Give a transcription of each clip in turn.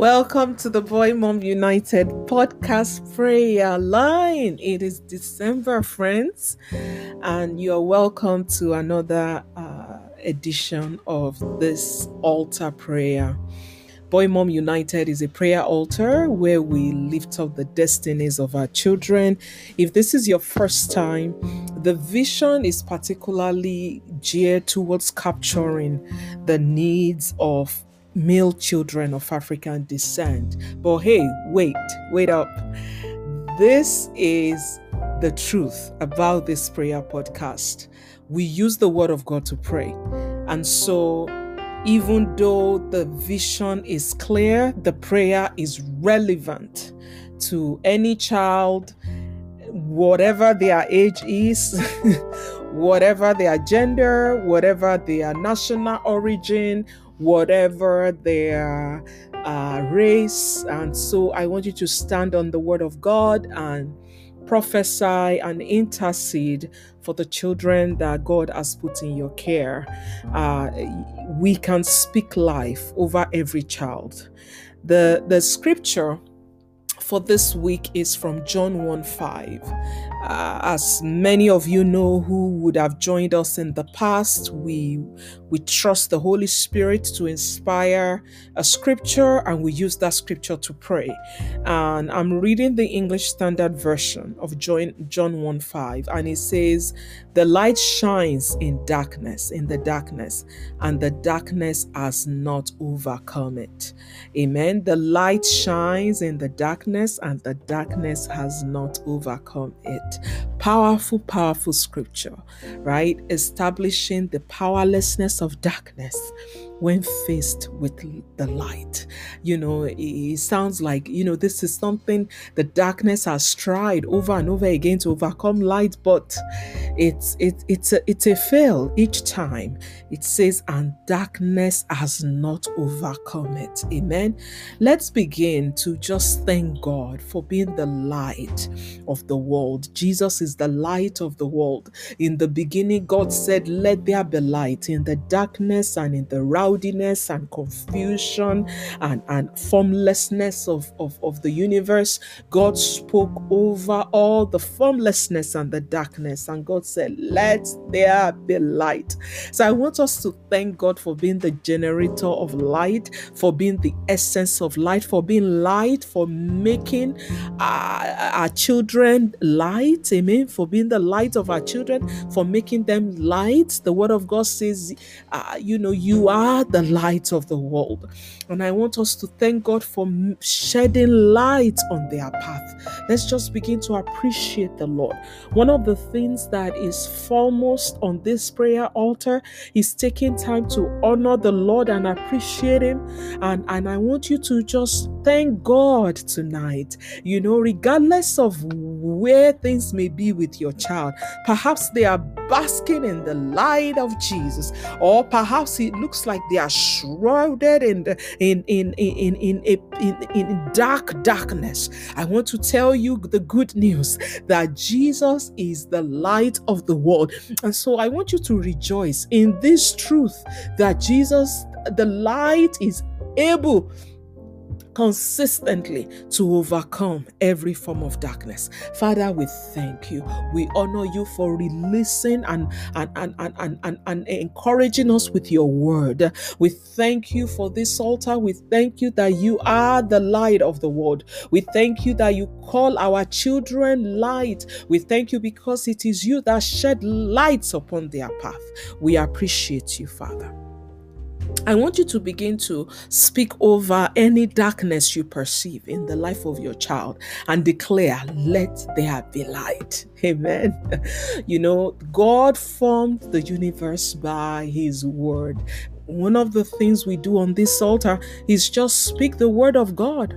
Welcome to the Boy Mom United podcast prayer line. It is December, friends, and you are welcome to another uh, edition of this altar prayer. Boy Mom United is a prayer altar where we lift up the destinies of our children. If this is your first time, the vision is particularly geared towards capturing the needs of male children of African descent. But hey, wait, wait up. This is the truth about this prayer podcast. We use the word of God to pray. And so, even though the vision is clear, the prayer is relevant to any child, whatever their age is, whatever their gender, whatever their national origin, whatever their uh, race. And so I want you to stand on the word of God and prophesy and intercede for the children that God has put in your care. Uh, we can speak life over every child. The, the scripture for this week is from John 1 5. Uh, as many of you know who would have joined us in the past, we we trust the Holy Spirit to inspire a scripture and we use that scripture to pray. And I'm reading the English Standard Version of John, John 1 5, and it says, The light shines in darkness, in the darkness, and the darkness has not overcome it. Amen. The light shines in the darkness, and the darkness has not overcome it. Powerful, powerful scripture, right? Establishing the powerlessness of darkness when faced with the light. You know, it sounds like, you know, this is something the darkness has tried over and over again to overcome light, but it's it, it's a it's a fail each time. It says, and darkness has not overcome it. Amen. Let's begin to just thank God for being the light of the world. Jesus is the light of the world. In the beginning, God said, Let there be light in the darkness and in the rowdiness and confusion and, and formlessness of, of, of the universe. God spoke over all the formlessness and the darkness, and God said, Let there be light. So I want us to thank God for being the generator of light, for being the essence of light, for being light, for making our, our children light. Amen. For being the light of our children, for making them light. The word of God says, uh, you know, you are the light of the world. And I want us to thank God for shedding light on their path. Let's just begin to appreciate the Lord. One of the things that is foremost on this prayer altar is taking time to honor the Lord and appreciate Him. And, and I want you to just thank God tonight. You know, regardless of where things may be with your child, perhaps they are basking in the light of Jesus, or perhaps it looks like they are shrouded in the, in in in in in, in, in dark darkness. I want to tell you the good news that Jesus is the light of the world, and so I want you to rejoice in this truth that Jesus, the light, is able consistently to overcome every form of darkness. Father, we thank you. We honor you for releasing and, and, and, and, and, and, encouraging us with your word. We thank you for this altar. We thank you that you are the light of the world. We thank you that you call our children light. We thank you because it is you that shed lights upon their path. We appreciate you, Father. I want you to begin to speak over any darkness you perceive in the life of your child and declare, Let there be light. Amen. You know, God formed the universe by His word. One of the things we do on this altar is just speak the word of God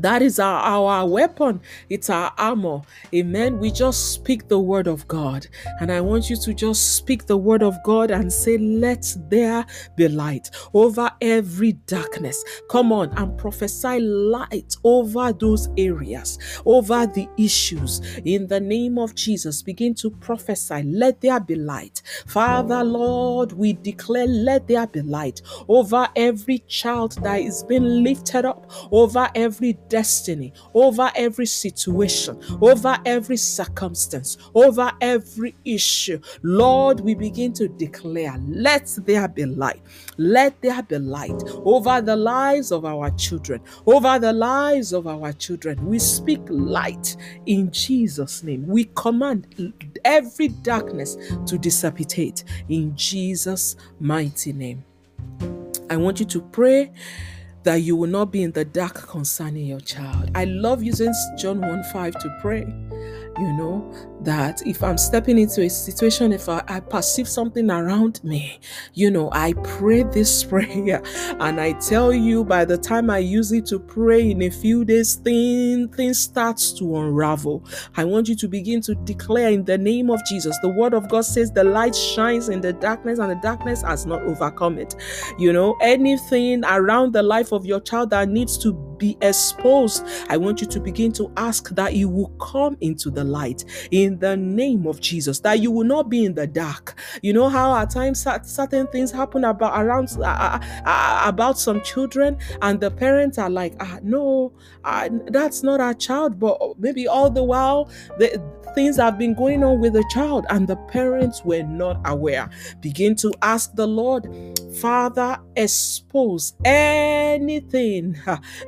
That is our, our weapon. It's our armor. Amen. We just speak the word of God. And I want you to just speak the word of God and say, Let there be light over every darkness. Come on and prophesy light over those areas, over the issues. In the name of Jesus, begin to prophesy. Let there be light. Father, Lord, we declare, Let there be light over every child that is being lifted up, over every destiny, over every situation, over every circumstance, over every issue. Lord, we begin to declare, let there be light. Let there be light over the lives of our children, over the lives of our children. We speak light in Jesus' name. We command every darkness to dissipate in Jesus' mighty name. I want you to pray that you will not be in the dark concerning your child. I love using John 1 5 to pray. You know, that if I'm stepping into a situation, if I, I, perceive something around me, you know, I pray this prayer and I tell you by the time I use it to pray in a few days, thing, things starts to unravel. I want you to begin to declare in the name of Jesus. The word of God says the light shines in the darkness and the darkness has not overcome it. You know, anything around the life of your child that needs to be exposed, I want you to begin to ask that you will come into the light. In in the name of Jesus, that you will not be in the dark. You know how at times certain things happen about around uh, uh, uh, about some children, and the parents are like, ah, no, uh, that's not our child, but maybe all the while the things have been going on with the child, and the parents were not aware. Begin to ask the Lord, Father, expose anything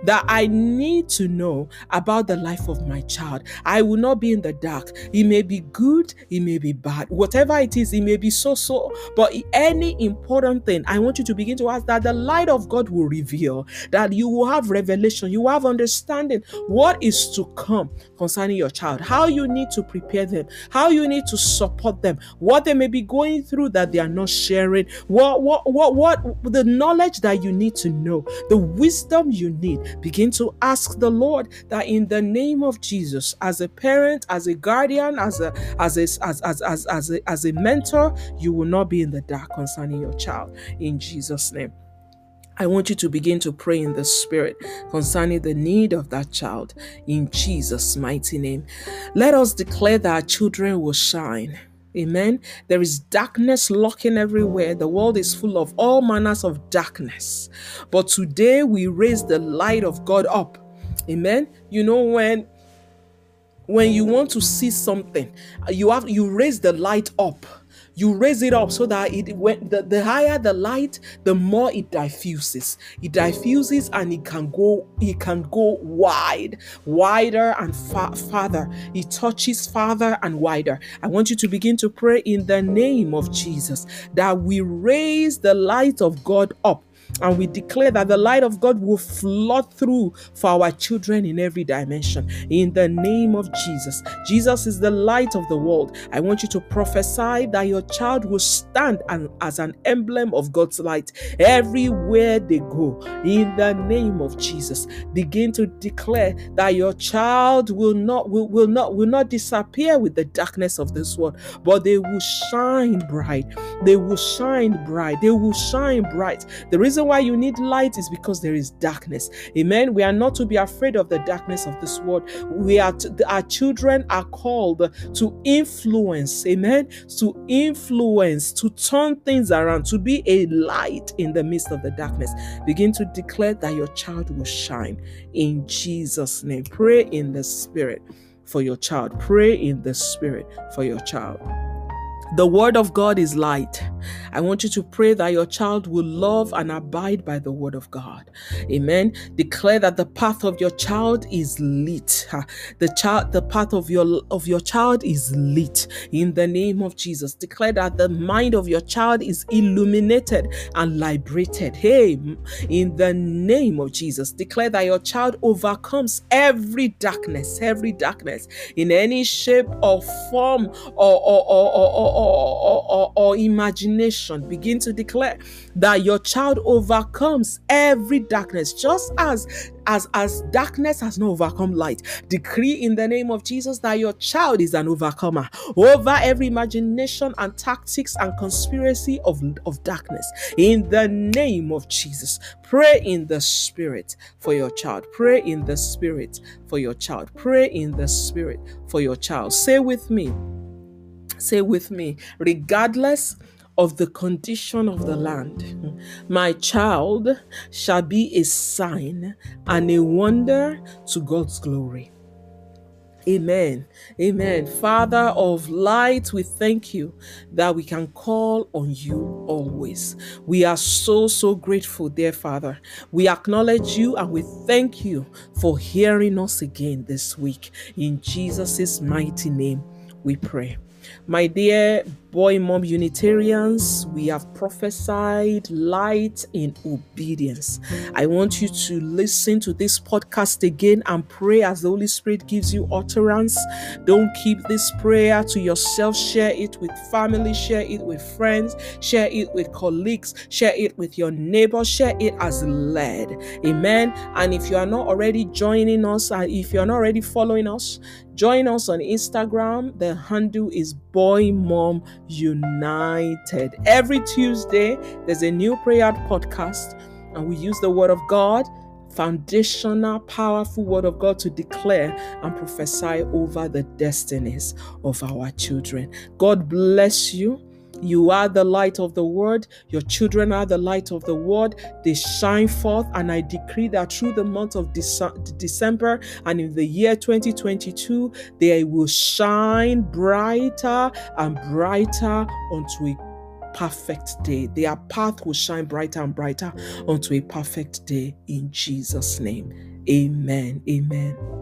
that I need to know about the life of my child. I will not be in the dark. It may be good, it may be bad. Whatever it is, it may be so so. But any important thing, I want you to begin to ask that the light of God will reveal, that you will have revelation, you will have understanding what is to come concerning your child, how you need to prepare them, how you need to support them, what they may be going through that they are not sharing, what what what what the knowledge that you need to know, the wisdom you need. Begin to ask the Lord that in the name of Jesus, as a parent, as a guardian, as a as a as as as, as a, as a mentor, you will not be in the dark concerning your child in Jesus' name. I want you to begin to pray in the spirit concerning the need of that child in Jesus' mighty name. Let us declare that our children will shine. Amen. There is darkness lurking everywhere. The world is full of all manners of darkness. But today we raise the light of God up. Amen. You know when when you want to see something you have you raise the light up you raise it up so that it when the, the higher the light the more it diffuses. It diffuses and it can go it can go wide wider and far farther. It touches farther and wider. I want you to begin to pray in the name of jesus that we raise the light of god up and we declare that the light of God will flood through for our children in every dimension. In the name of Jesus. Jesus is the light of the world. I want you to prophesy that your child will stand and, as an emblem of God's light everywhere they go. In the name of Jesus. Begin to declare that your child will not will, will not will not disappear with the darkness of this world, but they will shine bright. They will shine bright. They will shine bright. The reason reason why you need light is because there is darkness. Amen. We are not to be afraid of the darkness of this world. We are our children are called to influence. Amen. To influence, to turn things around, to be a light in the midst of the darkness. Begin to declare that your child will shine in Jesus' name. Pray in the spirit for your child. Pray in the spirit for your child. The word of God is light. I want you to pray that your child will love and abide by the word of God. Amen. Declare that the path of your child is lit. The child, the path of your of your child is lit in the name of Jesus. Declare that the mind of your child is illuminated and liberated. Hey, in the name of Jesus. Declare that your child overcomes every darkness, every darkness in any shape or form or or or or, or, or, or, or imagination. Begin to declare that your child overcomes every darkness, just as as as darkness has not overcome light. Decree in the name of Jesus that your child is an overcomer over every imagination and tactics and conspiracy of, of darkness. In the name of Jesus, pray in the spirit for your child. Pray in the spirit for your child. Pray in the spirit for your child. Say with me. Say with me, regardless of the condition of the land. My child shall be a sign and a wonder to God's glory. Amen. Amen. Father of light, we thank you that we can call on you always. We are so, so grateful, dear Father. We acknowledge you and we thank you for hearing us again this week. In Jesus' mighty name, we pray. My dear boy mom Unitarians, we have prophesied light in obedience. I want you to listen to this podcast again and pray as the Holy Spirit gives you utterance. Don't keep this prayer to yourself. Share it with family, share it with friends, share it with colleagues, share it with your neighbor, share it as led. Amen. And if you are not already joining us, uh, if you're not already following us, join us on Instagram. The handle is Boy Mom United. Every Tuesday, there's a new prayer podcast, and we use the Word of God, foundational, powerful Word of God, to declare and prophesy over the destinies of our children. God bless you. You are the light of the world. Your children are the light of the world. They shine forth. And I decree that through the month of December and in the year 2022, they will shine brighter and brighter unto a perfect day. Their path will shine brighter and brighter unto a perfect day in Jesus' name. Amen. Amen.